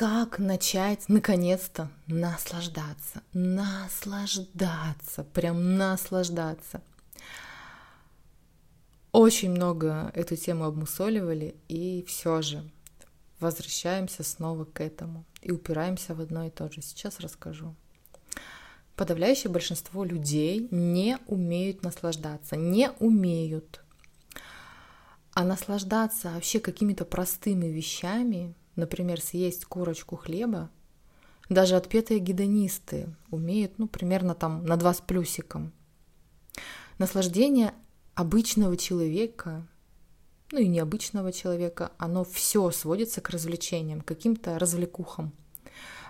как начать наконец-то наслаждаться, наслаждаться, прям наслаждаться. Очень много эту тему обмусоливали, и все же возвращаемся снова к этому и упираемся в одно и то же. Сейчас расскажу. Подавляющее большинство людей не умеют наслаждаться, не умеют. А наслаждаться вообще какими-то простыми вещами, например, съесть корочку хлеба, даже отпетые гедонисты умеют, ну, примерно там на два с плюсиком. Наслаждение обычного человека, ну и необычного человека, оно все сводится к развлечениям, каким-то развлекухам.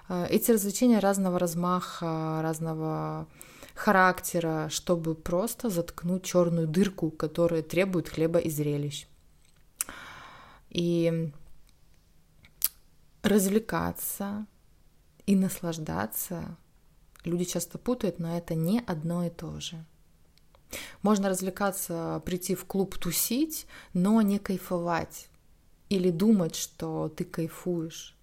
А, эти развлечения разного размаха, разного характера, чтобы просто заткнуть черную дырку, которая требует хлеба и зрелищ. И развлекаться и наслаждаться люди часто путают, но это не одно и то же. Можно развлекаться, прийти в клуб тусить, но не кайфовать или думать, что ты кайфуешь.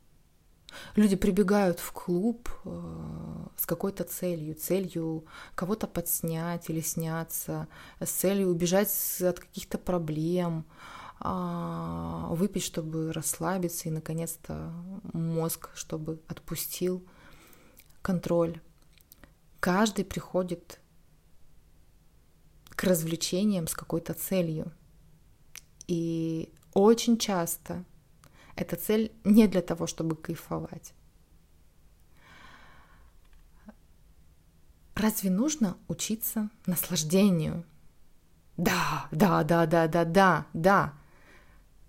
Люди прибегают в клуб э, с какой-то целью, целью кого-то подснять или сняться, с целью убежать от каких-то проблем, выпить, чтобы расслабиться и, наконец-то, мозг, чтобы отпустил контроль. Каждый приходит к развлечениям с какой-то целью. И очень часто эта цель не для того, чтобы кайфовать. Разве нужно учиться наслаждению? Да, да, да, да, да, да, да.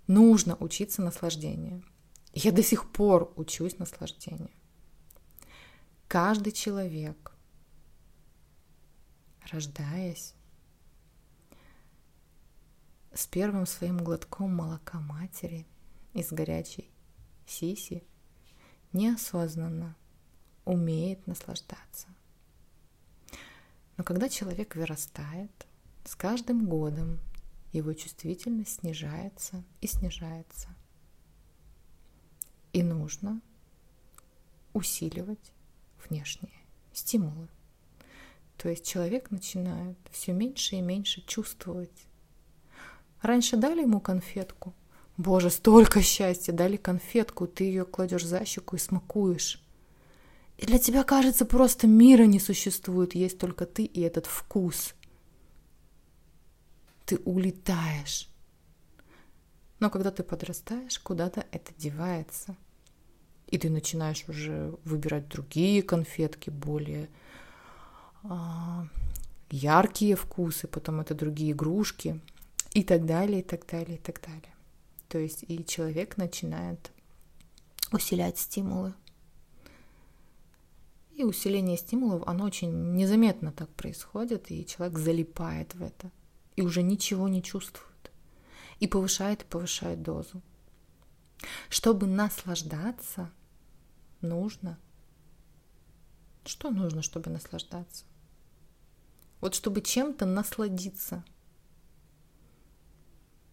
Нужно учиться наслаждению. Я до сих пор учусь наслаждению. Каждый человек, рождаясь, с первым своим глотком молока матери из горячей сиси неосознанно умеет наслаждаться. Но когда человек вырастает, с каждым годом его чувствительность снижается и снижается. И нужно усиливать внешние стимулы. То есть человек начинает все меньше и меньше чувствовать. Раньше дали ему конфетку. Боже, столько счастья, дали конфетку, ты ее кладешь за щеку и смакуешь. И для тебя кажется, просто мира не существует, есть только ты и этот вкус – ты улетаешь. Но когда ты подрастаешь, куда-то это девается. И ты начинаешь уже выбирать другие конфетки, более а, яркие вкусы, потом это другие игрушки и так далее, и так далее, и так далее. То есть и человек начинает усилять стимулы. И усиление стимулов, оно очень незаметно так происходит, и человек залипает в это и уже ничего не чувствует. И повышает и повышает дозу. Чтобы наслаждаться, нужно. Что нужно, чтобы наслаждаться? Вот чтобы чем-то насладиться.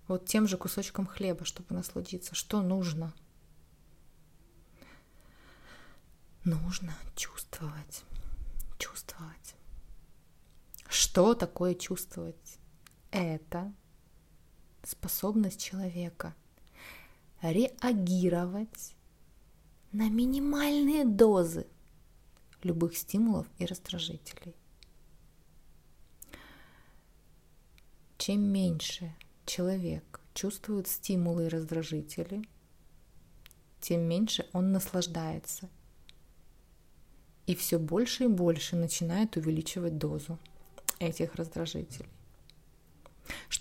Вот тем же кусочком хлеба, чтобы насладиться. Что нужно? Нужно чувствовать. Чувствовать. Что такое чувствовать? Это способность человека реагировать на минимальные дозы любых стимулов и раздражителей. Чем меньше человек чувствует стимулы и раздражители, тем меньше он наслаждается. И все больше и больше начинает увеличивать дозу этих раздражителей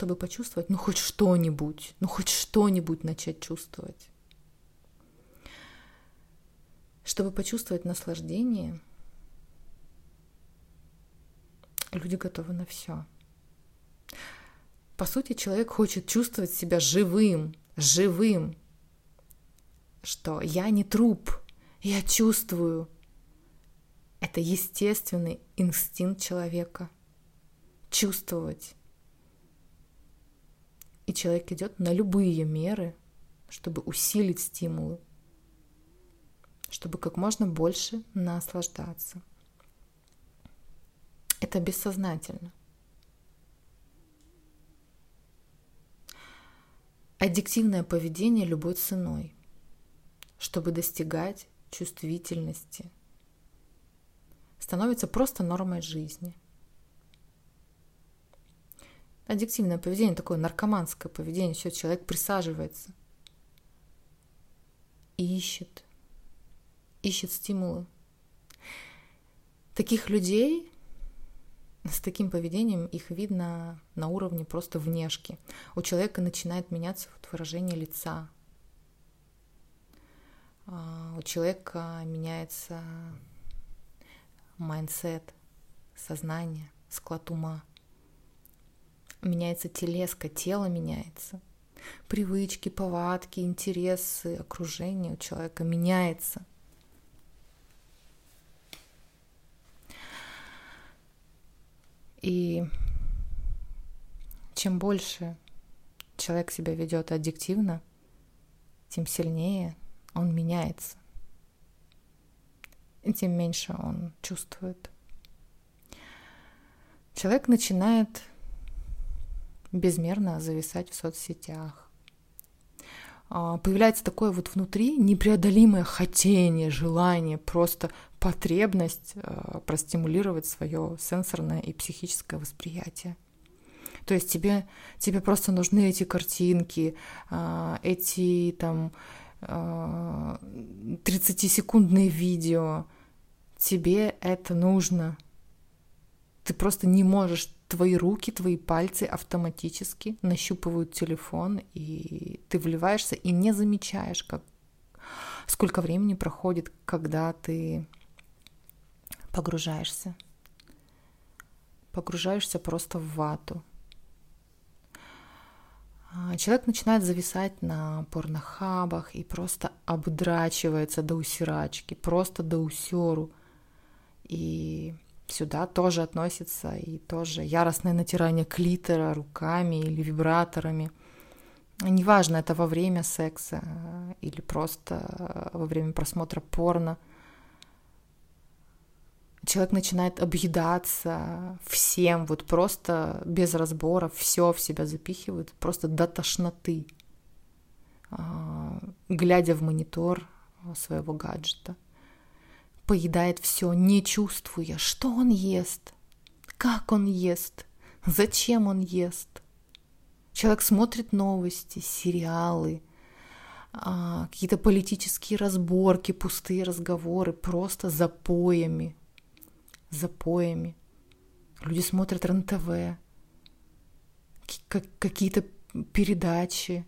чтобы почувствовать, ну хоть что-нибудь, ну хоть что-нибудь начать чувствовать. Чтобы почувствовать наслаждение, люди готовы на все. По сути, человек хочет чувствовать себя живым, живым, что я не труп, я чувствую. Это естественный инстинкт человека чувствовать. И человек идет на любые меры, чтобы усилить стимулы. чтобы как можно больше наслаждаться. Это бессознательно. Аддиктивное поведение любой ценой, чтобы достигать чувствительности, становится просто нормой жизни. Аддиктивное поведение, такое наркоманское поведение, все, человек присаживается и ищет, ищет стимулы. Таких людей с таким поведением их видно на уровне просто внешки. У человека начинает меняться вот выражение лица. А, у человека меняется mindset, сознание, склад ума. Меняется телеска, тело меняется. Привычки, повадки, интересы, окружение у человека меняется – И чем больше человек себя ведет аддиктивно, тем сильнее он меняется, и тем меньше он чувствует. Человек начинает безмерно зависать в соцсетях. А, появляется такое вот внутри непреодолимое хотение, желание, просто потребность э, простимулировать свое сенсорное и психическое восприятие. То есть тебе, тебе просто нужны эти картинки, э, эти там 30-секундные э, видео. Тебе это нужно. Ты просто не можешь, твои руки, твои пальцы автоматически нащупывают телефон, и ты вливаешься и не замечаешь, как, сколько времени проходит, когда ты погружаешься. Погружаешься просто в вату. А, человек начинает зависать на порнохабах и просто обдрачивается до усирачки, просто до усеру. И сюда тоже относится и тоже яростное натирание клитора руками или вибраторами. Неважно, это во время секса или просто во время просмотра порно – человек начинает объедаться всем, вот просто без разбора, все в себя запихивает, просто до тошноты, а, глядя в монитор своего гаджета. Поедает все, не чувствуя, что он ест, как он ест, зачем он ест. Человек смотрит новости, сериалы, а, какие-то политические разборки, пустые разговоры, просто запоями, запоями. Люди смотрят РЕН-ТВ, какие-то передачи.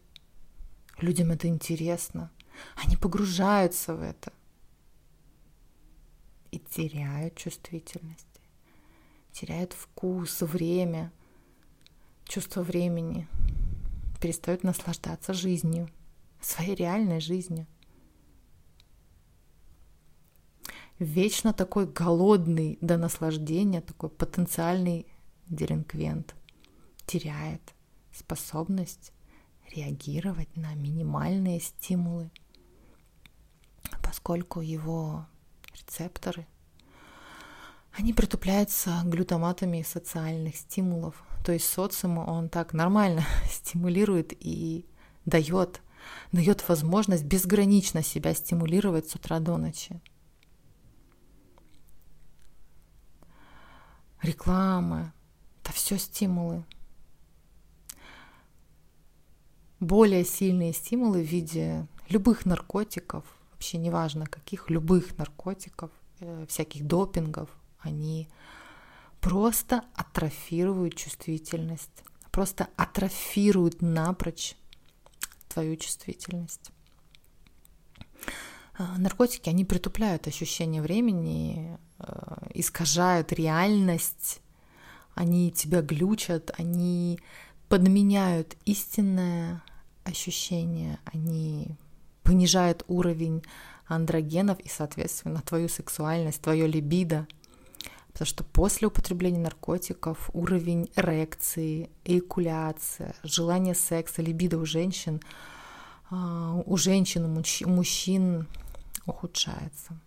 Людям это интересно. Они погружаются в это и теряют чувствительность, теряют вкус, время, чувство времени, перестают наслаждаться жизнью, своей реальной жизнью. вечно такой голодный до наслаждения, такой потенциальный делинквент теряет способность реагировать на минимальные стимулы, поскольку его рецепторы, они притупляются глютаматами социальных стимулов. То есть социум, он так нормально стимулирует и дает, дает возможность безгранично себя стимулировать с утра до ночи. реклама, это все стимулы. Более сильные стимулы в виде любых наркотиков, вообще неважно каких, любых наркотиков, э, всяких допингов, они просто атрофируют чувствительность, просто атрофируют напрочь твою чувствительность. Э, наркотики, они притупляют ощущение времени, Э, искажают реальность, они тебя глючат, они подменяют истинное ощущение, они понижают уровень андрогенов и, соответственно, твою сексуальность, твое либидо. Потому что после употребления наркотиков уровень эрекции, эякуляция, желание секса, либидо у женщин, э, у женщин, у мужчин ухудшается.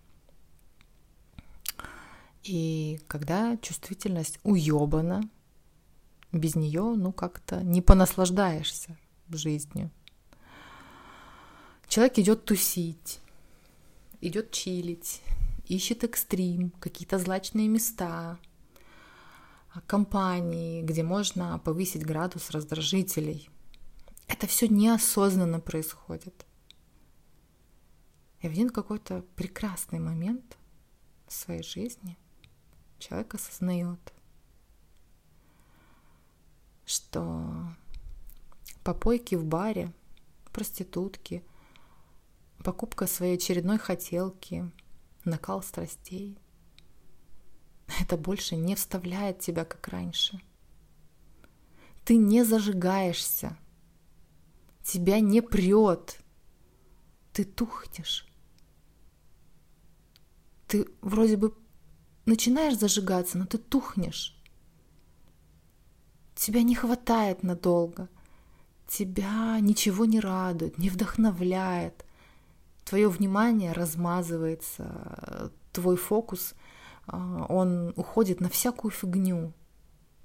И когда чувствительность уебана, без нее, ну, как-то не понаслаждаешься жизнью. Человек идет тусить, идет чилить, ищет экстрим, какие-то злачные места, компании, где можно повысить градус раздражителей. Это все неосознанно происходит. И в один какой-то прекрасный момент в своей жизни человек осознает, что попойки в баре, проститутки, покупка своей очередной хотелки, накал страстей — это больше не вставляет тебя, как раньше. Ты не зажигаешься, тебя не прет, ты тухнешь. Ты вроде бы начинаешь зажигаться, но ты тухнешь. Тебя не хватает надолго. Тебя ничего не радует, не вдохновляет. Твое внимание размазывается, твой фокус, а, он уходит на всякую фигню.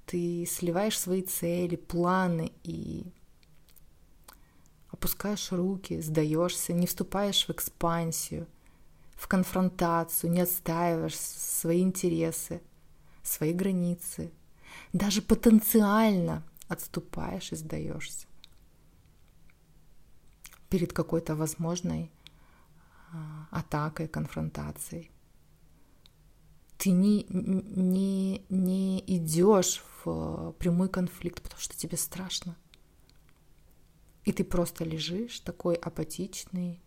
Ты сливаешь свои цели, планы и опускаешь руки, сдаешься, не вступаешь в экспансию, в конфронтацию, не отстаиваешь свои интересы, свои границы, даже потенциально отступаешь и сдаешься перед какой-то возможной атакой, конфронтацией. Ты не, не, не идешь в прямой конфликт, потому что тебе страшно. И ты просто лежишь такой апатичный,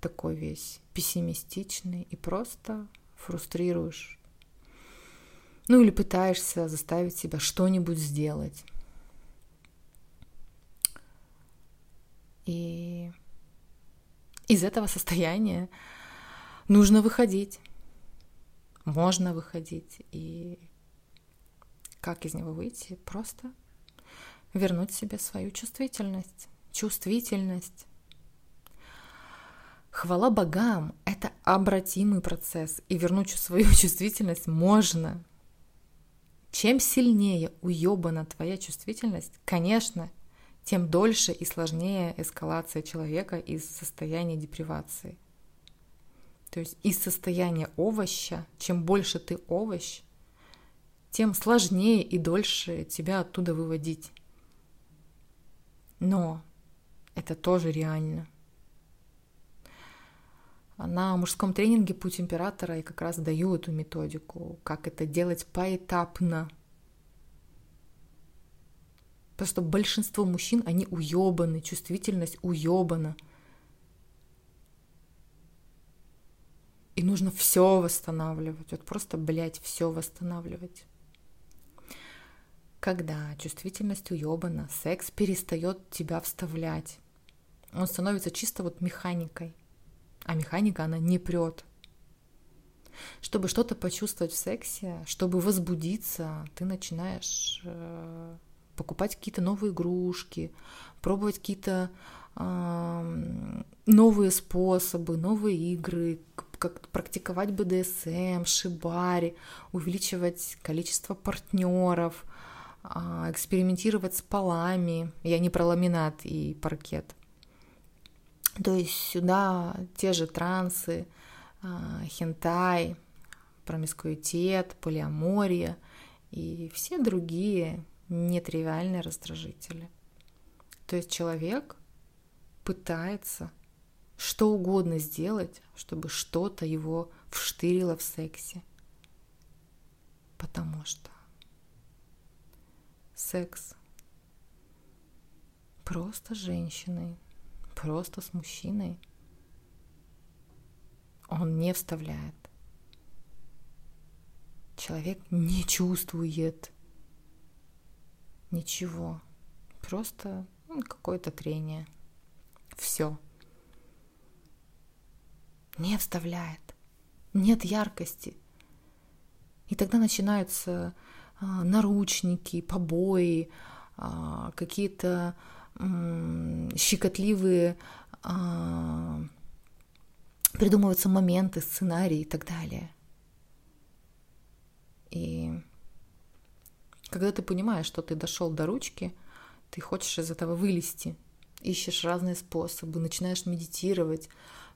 такой весь пессимистичный и просто фрустрируешь. Ну или пытаешься заставить себя что-нибудь сделать. И из этого состояния нужно выходить. Можно выходить. И как из него выйти? Просто вернуть себе свою чувствительность. Чувствительность. Хвала богам — это обратимый процесс, и вернуть свою чувствительность можно. Чем сильнее уебана твоя чувствительность, конечно, тем дольше и сложнее эскалация человека из состояния депривации. То есть из состояния овоща, чем больше ты овощ, тем сложнее и дольше тебя оттуда выводить. Но это тоже реально. На мужском тренинге «Путь императора» я как раз даю эту методику, как это делать поэтапно. Потому что большинство мужчин, они уебаны, чувствительность уебана. И нужно все восстанавливать. Вот просто, блядь, все восстанавливать. Когда чувствительность уебана, секс перестает тебя вставлять. Он становится чисто вот механикой. А механика, она не прет. Чтобы что-то почувствовать в сексе, чтобы возбудиться, ты начинаешь э, покупать какие-то новые игрушки, пробовать какие-то э, новые способы, новые игры, как практиковать БДСМ, шибари, увеличивать количество партнеров – а, экспериментировать с полами. Я не про ламинат и паркет. То есть сюда те же трансы, а, хентай, промискуитет, полиамория и все другие нетривиальные раздражители. То есть человек пытается что угодно сделать, чтобы что-то его вштырило в сексе. Потому что секс. Просто с женщиной, просто с мужчиной. Он не вставляет. Человек не чувствует ничего. Просто ну, какое-то трение. Все. Не вставляет. Нет яркости. И тогда начинаются а, наручники, побои, а, какие-то щекотливые а, придумываются моменты, сценарии и так далее. И когда ты понимаешь, что ты дошел до ручки, ты хочешь из этого вылезти, ищешь разные способы, начинаешь медитировать,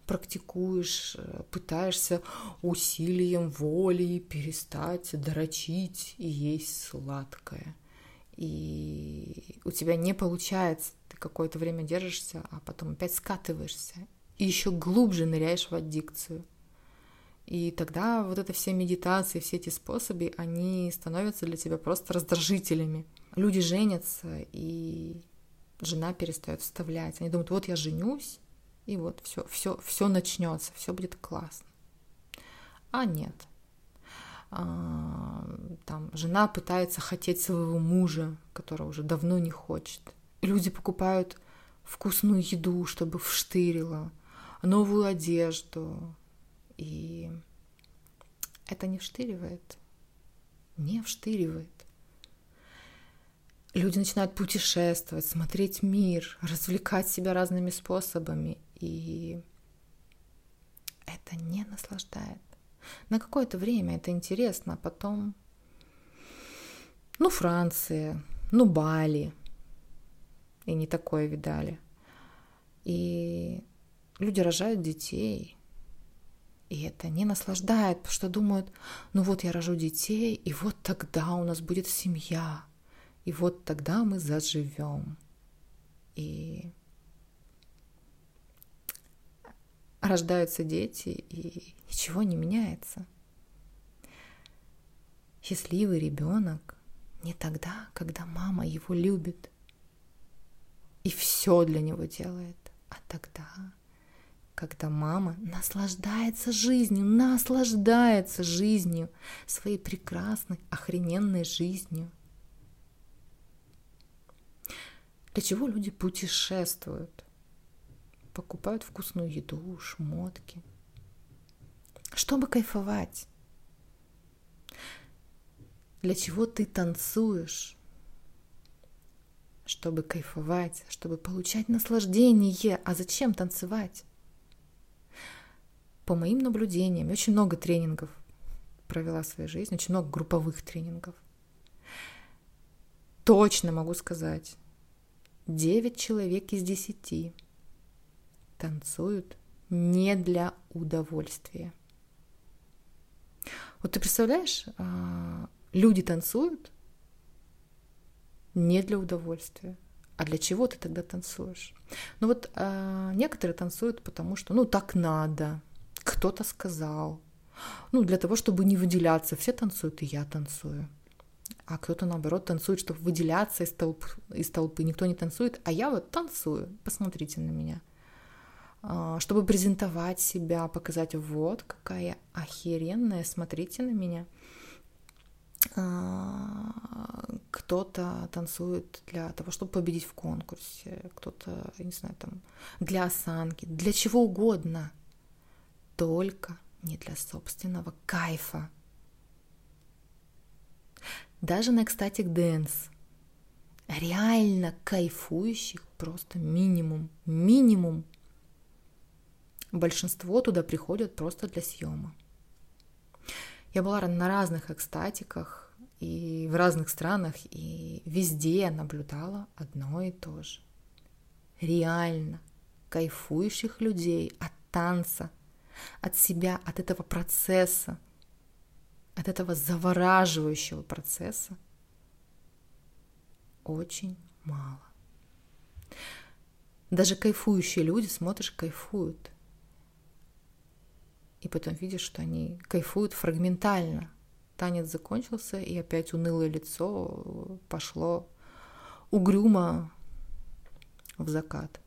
практикуешь, э, пытаешься усилием воли перестать дрочить и есть сладкое. И у тебя не получается, ты какое-то время держишься, а потом опять скатываешься и еще глубже ныряешь в аддикцию. И тогда вот это все медитации, все эти способы, они становятся для тебя просто раздражителями. Люди женятся, и жена перестает вставлять. Они думают, вот я женюсь, и вот все, все, все начнется, все будет классно. А нет. А, там жена пытается хотеть своего мужа, которого уже давно не хочет. Люди покупают вкусную еду, чтобы вштырило, новую одежду. И это не вштыривает. Не вштыривает. Люди начинают путешествовать, смотреть мир, развлекать себя разными способами. И это не наслаждает. На какое-то время это интересно, а потом, ну, Франция, ну, Бали, и не такое видали. И люди рожают детей, и это не наслаждает, потому что думают, ну вот я рожу детей, и вот тогда у нас будет семья, и вот тогда мы заживем. И рождаются дети, и ничего не меняется. Счастливый ребенок не тогда, когда мама его любит и все для него делает, а тогда, когда мама наслаждается жизнью, наслаждается жизнью, своей прекрасной, охрененной жизнью. Для чего люди путешествуют? покупают вкусную еду, шмотки, чтобы кайфовать. Для чего ты танцуешь? Чтобы кайфовать, чтобы получать наслаждение. А зачем танцевать? По моим наблюдениям, я очень много тренингов провела в своей жизни, очень много групповых тренингов. Точно могу сказать, 9 человек из 10 танцуют не для удовольствия. Вот ты представляешь, а, люди танцуют не для удовольствия. А для чего ты тогда танцуешь? Ну вот а, некоторые танцуют, потому что, ну, так надо, кто-то сказал. Ну, для того, чтобы не выделяться. Все танцуют, и я танцую. А кто-то, наоборот, танцует, чтобы выделяться из, толп, из толпы. Никто не танцует, а я вот танцую. Посмотрите на меня. А, чтобы презентовать себя, показать, вот какая охеренная, смотрите на меня. А, кто-то танцует для того, чтобы победить в конкурсе, кто-то, не знаю, там, для осанки, для чего угодно, только не для собственного кайфа. Даже на ecstatic dance реально кайфующих просто минимум, минимум большинство туда приходят просто для съема. Я была на разных экстатиках и в разных странах, и везде наблюдала одно и то же. Реально кайфующих людей от танца, от себя, от этого процесса, от этого завораживающего процесса очень мало. Даже кайфующие люди, смотришь, кайфуют и потом видишь, что они кайфуют фрагментально. Танец закончился, и опять унылое лицо пошло угрюмо в закат.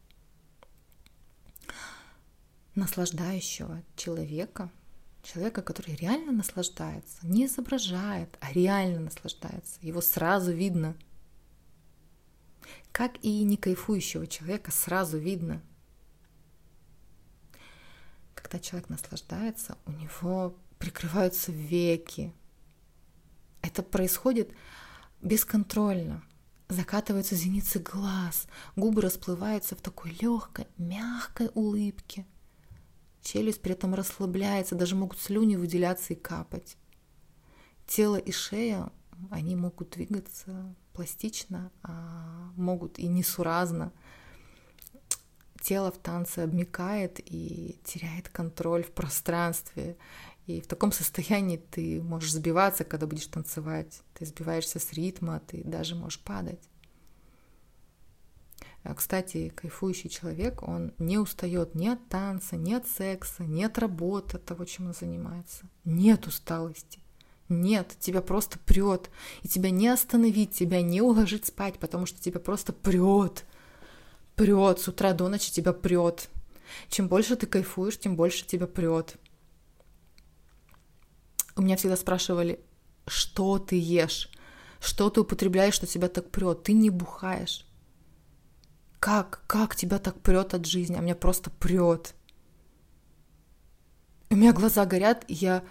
Наслаждающего человека, человека, который реально наслаждается, не изображает, а реально наслаждается, его сразу видно. Как и не кайфующего человека сразу видно – когда человек наслаждается, у него прикрываются веки. Это происходит бесконтрольно. Закатываются зеницы глаз, губы расплываются в такой легкой, мягкой улыбке. Челюсть при этом расслабляется, даже могут слюни выделяться и капать. Тело и шея, они могут двигаться пластично, а могут и несуразно. Тело в танце обмекает и теряет контроль в пространстве. И в таком состоянии ты можешь сбиваться, когда будешь танцевать. Ты сбиваешься с ритма, ты даже можешь падать. А, кстати, кайфующий человек, он не устает ни от танца, ни от секса, ни от работы, от того, чем он занимается. Нет усталости. Нет, тебя просто прет. И тебя не остановить, тебя не уложить спать, потому что тебя просто прет. Прет. С утра до ночи тебя прет. Чем больше ты кайфуешь, тем больше тебя прет. У меня всегда спрашивали, что ты ешь, что ты употребляешь, что тебя так прет. Ты не бухаешь. Как, как тебя так прет от жизни? А меня просто прет. У меня глаза горят, и я...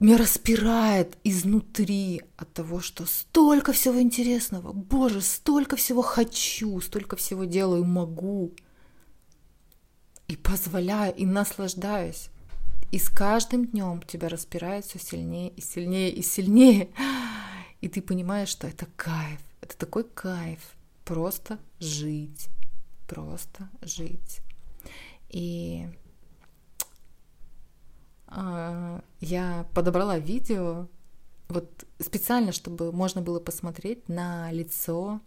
Меня распирает изнутри от того, что столько всего интересного. Боже, столько всего хочу, столько всего делаю, могу. И позволяю, и наслаждаюсь. И с каждым днем тебя распирает все сильнее и сильнее и сильнее. И ты понимаешь, что это кайф. Это такой кайф. Просто жить. Просто жить. И э, я подобрала видео вот специально, чтобы можно было посмотреть на лицо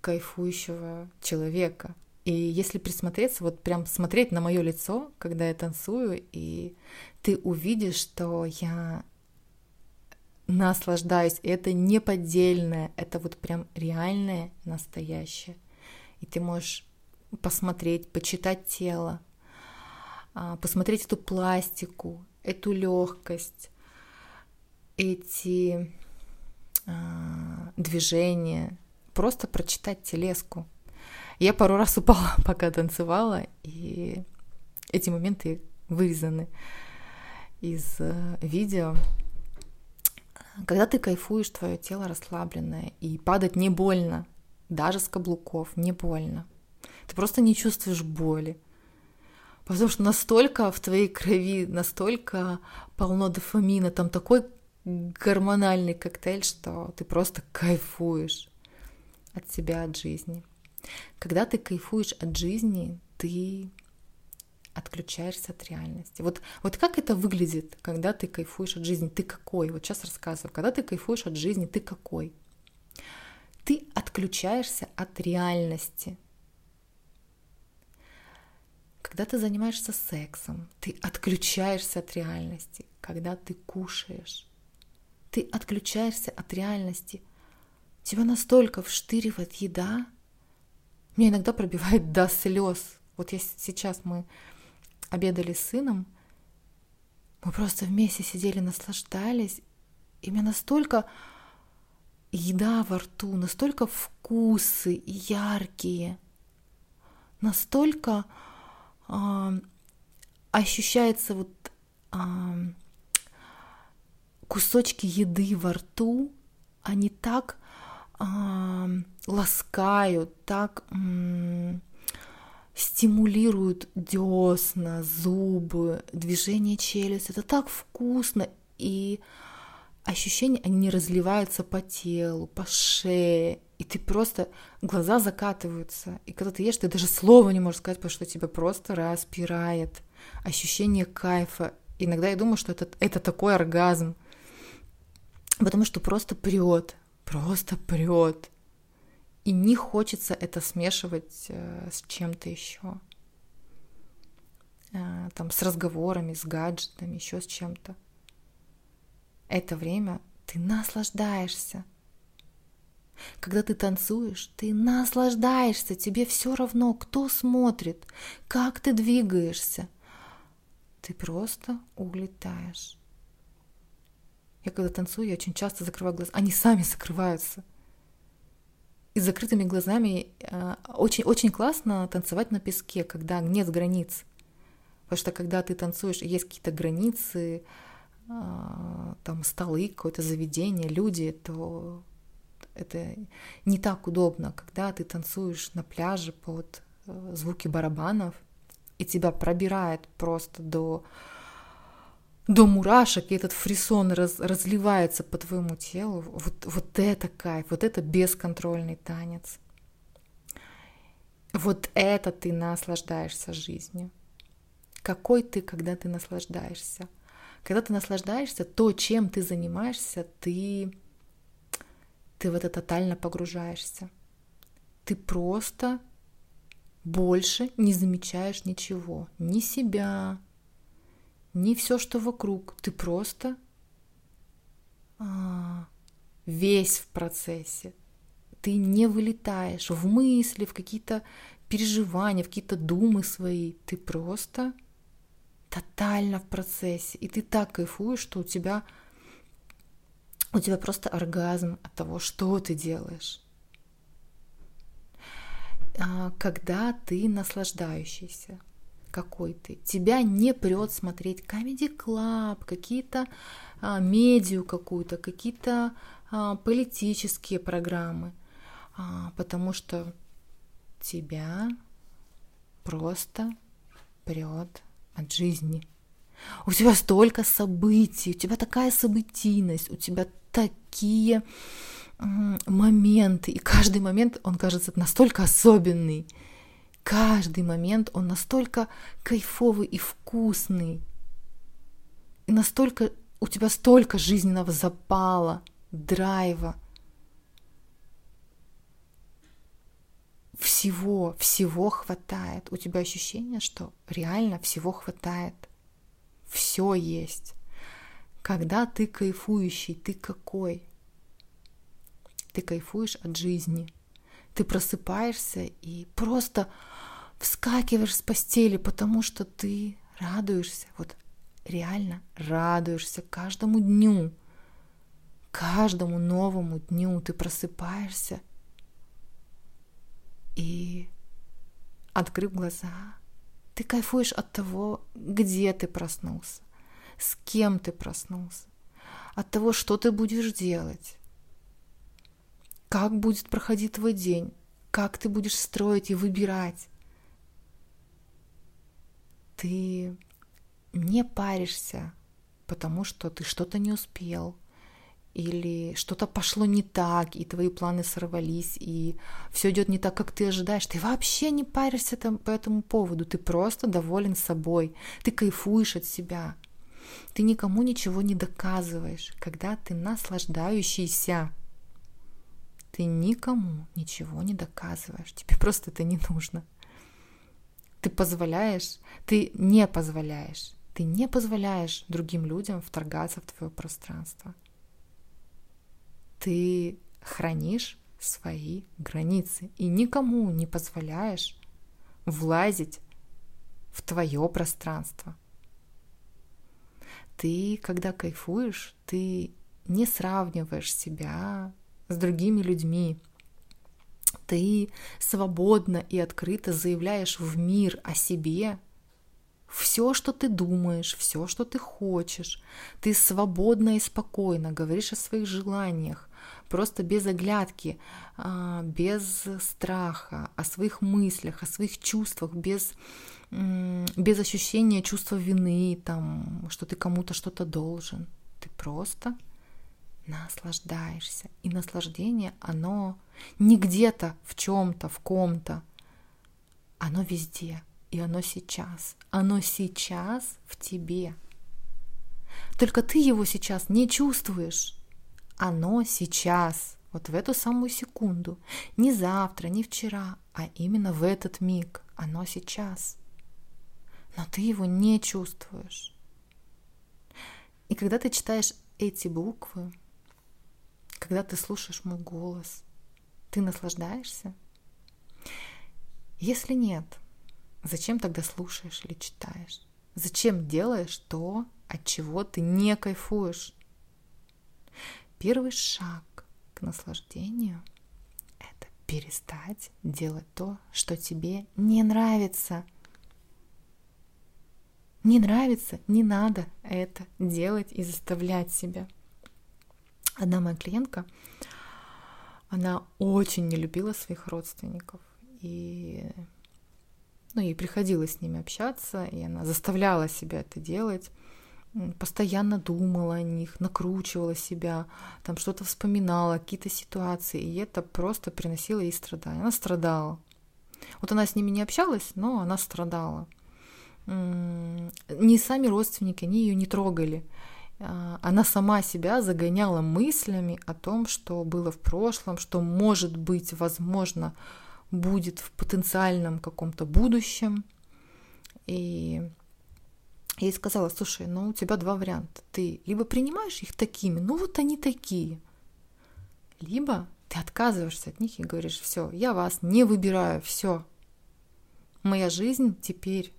кайфующего человека, и если присмотреться, вот прям смотреть на мое лицо, когда я танцую, и ты увидишь, что я наслаждаюсь. И это не поддельное, это вот прям реальное, настоящее. И ты можешь посмотреть, почитать тело, а, посмотреть эту пластику, эту легкость, эти а, движения, просто прочитать телеску. Я пару раз упала, пока танцевала, и эти моменты вырезаны из э, видео. Когда ты кайфуешь, твое тело расслабленное, и падать не больно, даже с каблуков не больно. Ты просто не чувствуешь боли. Потому что настолько в твоей крови, настолько полно дофамина, там такой гормональный коктейль, что ты просто кайфуешь от себя, от жизни. Когда ты кайфуешь от жизни, ты отключаешься от реальности. Вот, вот как это выглядит, когда ты кайфуешь от жизни? Ты какой? Вот сейчас рассказываю. Когда ты кайфуешь от жизни, ты какой? Ты отключаешься от реальности. Когда ты занимаешься сексом, ты отключаешься от реальности. Когда ты кушаешь, ты отключаешься от реальности. Тебя настолько вштыривает еда, меня иногда пробивает до слез. Вот я сейчас мы обедали с сыном, мы просто вместе сидели, наслаждались, и меня настолько еда во рту, настолько вкусы яркие, настолько э, ощущается вот э, кусочки еды во рту, они так ласкают, так стимулируют десна, зубы, движение челюсти. Это так вкусно, и ощущения, они разливаются по телу, по шее, и ты просто, глаза закатываются, и когда ты ешь, ты даже слова не можешь сказать, потому что тебя просто распирает ощущение кайфа. Иногда я думаю, что это, это такой оргазм, потому что просто прет, просто прет. И не хочется это смешивать э, с чем-то еще. Э, там с разговорами, с гаджетами, еще с чем-то. Это время ты наслаждаешься. Когда ты танцуешь, ты наслаждаешься, тебе все равно, кто смотрит, как ты двигаешься. Ты просто улетаешь. Я когда танцую, я очень часто закрываю глаза. Они сами закрываются. И с закрытыми глазами очень-очень э, классно танцевать на песке, когда нет границ. Потому что когда ты танцуешь, есть какие-то границы, э, там столы, какое-то заведение, люди, то это не так удобно, когда ты танцуешь на пляже под э, звуки барабанов, и тебя пробирает просто до, до мурашек, и этот фрисон раз, разливается по твоему телу, вот, вот это кайф, вот это бесконтрольный танец. Вот это ты наслаждаешься жизнью. Какой ты, когда ты наслаждаешься? Когда ты наслаждаешься, то, чем ты занимаешься, ты, ты в это тотально погружаешься. Ты просто больше не замечаешь ничего, ни себя, ни все, что вокруг. Ты просто а, весь в процессе. Ты не вылетаешь в мысли, в какие-то переживания, в какие-то думы свои. Ты просто тотально в процессе. И ты так кайфуешь, что у тебя, у тебя просто оргазм от того, что ты делаешь. А, когда ты наслаждающийся, какой ты. Тебя не прет смотреть Comedy Club, какие-то а, медиа какую-то, какие-то а, политические программы, а, потому что тебя просто прет от жизни. У тебя столько событий, у тебя такая событийность, у тебя такие моменты, и каждый момент, он кажется настолько особенный. Каждый момент, он настолько кайфовый и вкусный. И настолько у тебя столько жизненного запала, драйва. Всего, всего хватает. У тебя ощущение, что реально всего хватает. Все есть. Когда ты кайфующий, ты какой? ты кайфуешь от жизни. Ты просыпаешься и просто вскакиваешь с постели, потому что ты радуешься, вот реально радуешься каждому дню, каждому новому дню ты просыпаешься и, открыв глаза, ты кайфуешь от того, где ты проснулся, с кем ты проснулся, от того, что ты будешь делать, как будет проходить твой день, как ты будешь строить и выбирать. Ты не паришься, потому что ты что-то не успел, или что-то пошло не так, и твои планы сорвались, и все идет не так, как ты ожидаешь. Ты вообще не паришься там по этому поводу, ты просто доволен собой, ты кайфуешь от себя. Ты никому ничего не доказываешь, когда ты наслаждающийся. Ты никому ничего не доказываешь, тебе просто это не нужно. Ты позволяешь, ты не позволяешь, ты не позволяешь другим людям вторгаться в твое пространство. Ты хранишь свои границы и никому не позволяешь влазить в твое пространство. Ты, когда кайфуешь, ты не сравниваешь себя с другими людьми. Ты свободно и открыто заявляешь в мир о себе все, что ты думаешь, все, что ты хочешь. Ты свободно и спокойно говоришь о своих желаниях, просто без оглядки, а, без страха, о своих мыслях, о своих чувствах, без, без ощущения чувства вины, там, что ты кому-то что-то должен. Ты просто наслаждаешься. И наслаждение, оно не где-то, в чем-то, в ком-то. Оно везде. И оно сейчас. Оно сейчас в тебе. Только ты его сейчас не чувствуешь. Оно сейчас, вот в эту самую секунду. Не завтра, не вчера, а именно в этот миг. Оно сейчас. Но ты его не чувствуешь. И когда ты читаешь эти буквы, когда ты слушаешь мой голос, ты наслаждаешься? Если нет, зачем тогда слушаешь или читаешь? Зачем делаешь то, от чего ты не кайфуешь? Первый шаг к наслаждению – это перестать делать то, что тебе не нравится. Не нравится, не надо это делать и заставлять себя – Одна моя клиентка, она очень не любила своих родственников. И но ей приходилось с ними общаться, и она заставляла себя это делать постоянно думала о них, накручивала себя, там что-то вспоминала, какие-то ситуации, и это просто приносило ей страдания. Она страдала. Вот она с ними не общалась, но она страдала. Не сами родственники, они ее не трогали. А, она сама себя загоняла мыслями о том, что было в прошлом, что может быть, возможно, будет в потенциальном каком-то будущем. И я ей сказала, слушай, ну у тебя два варианта. Ты либо принимаешь их такими, ну вот они такие, либо ты отказываешься от них и говоришь, все, я вас не выбираю, все. Моя жизнь теперь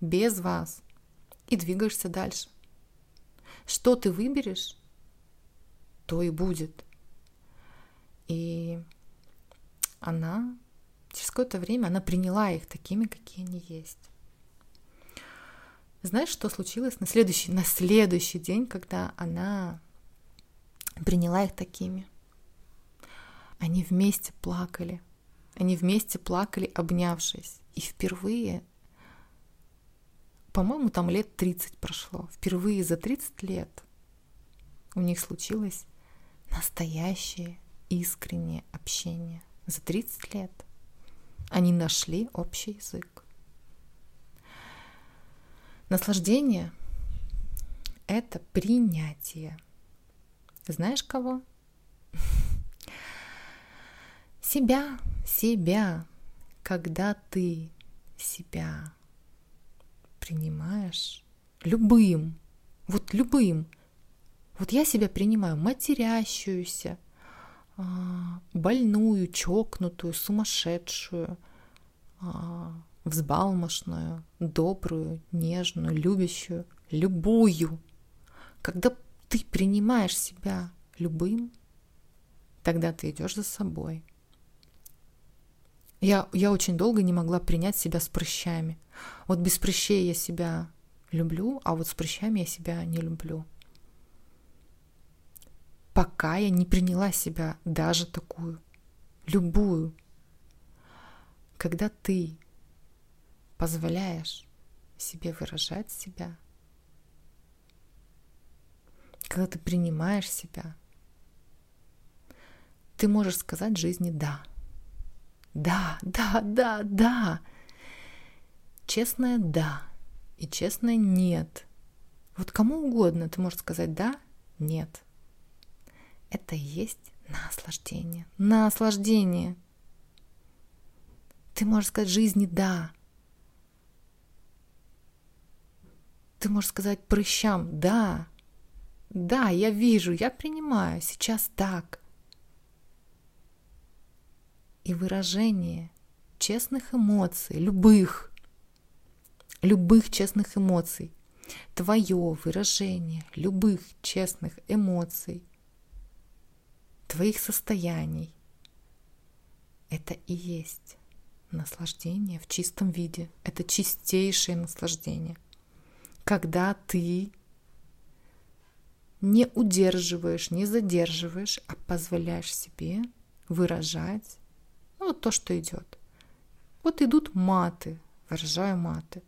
без вас. И двигаешься дальше. Что ты выберешь, то и будет. И она через какое-то время она приняла их такими, какие они есть. Знаешь, что случилось на следующий, на следующий день, когда она приняла их такими? Они вместе плакали. Они вместе плакали, обнявшись. И впервые, по-моему, там лет 30 прошло, впервые за 30 лет у них случилось настоящее искреннее общение. За 30 лет они нашли общий язык. Наслаждение — это принятие. Знаешь кого? Себя, себя. Когда ты себя принимаешь любым, вот любым, вот я себя принимаю матерящуюся, а, больную, чокнутую, сумасшедшую, а, взбалмошную, добрую, нежную, любящую, любую. Когда ты принимаешь себя любым, тогда ты идешь за собой. Я, я очень долго не могла принять себя с прыщами. Вот без прыщей я себя люблю, а вот с прыщами я себя не люблю. Пока я не приняла себя даже такую, любую. Когда ты позволяешь себе выражать себя, когда ты принимаешь себя, ты можешь сказать жизни «да». Да, да, да, да. Честное «да» и честное «нет». Вот кому угодно ты можешь сказать «да», «нет». Это и есть наслаждение. Наслаждение. Ты можешь сказать жизни «да», Ты можешь сказать прыщам, да, да, я вижу, я принимаю, сейчас так. И выражение честных эмоций, любых, любых честных эмоций, твое выражение любых честных эмоций, твоих состояний, это и есть наслаждение в чистом виде. Это чистейшее наслаждение – когда ты не удерживаешь, не задерживаешь, а позволяешь себе выражать ну, вот то, что идет. Вот идут маты, выражаю маты.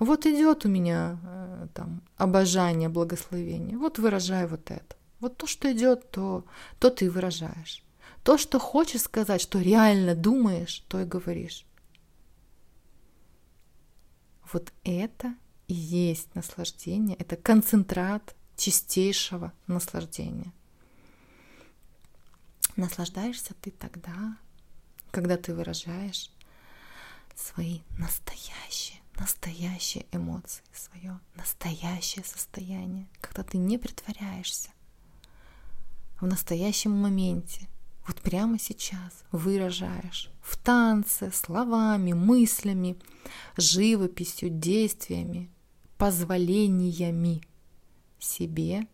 Вот идет у меня э, там обожание, благословение. Вот выражаю вот это. Вот то, что идет, то, то ты выражаешь. То, что хочешь сказать, что реально думаешь, то и говоришь. Вот это и есть наслаждение, это концентрат чистейшего наслаждения. Наслаждаешься ты тогда, когда ты выражаешь свои настоящие, настоящие эмоции, свое настоящее состояние, когда ты не притворяешься в настоящем моменте, вот прямо сейчас выражаешь в танце, словами, мыслями, живописью, действиями, позволениями себе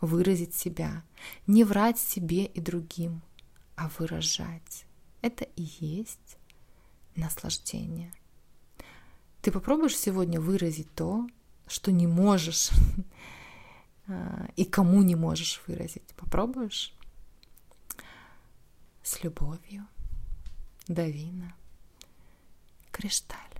выразить себя, не врать себе и другим, а выражать. Это и есть наслаждение. Ты попробуешь сегодня выразить то, что не можешь а, и кому не можешь выразить. Попробуешь? С любовью, Давина, Кришталь.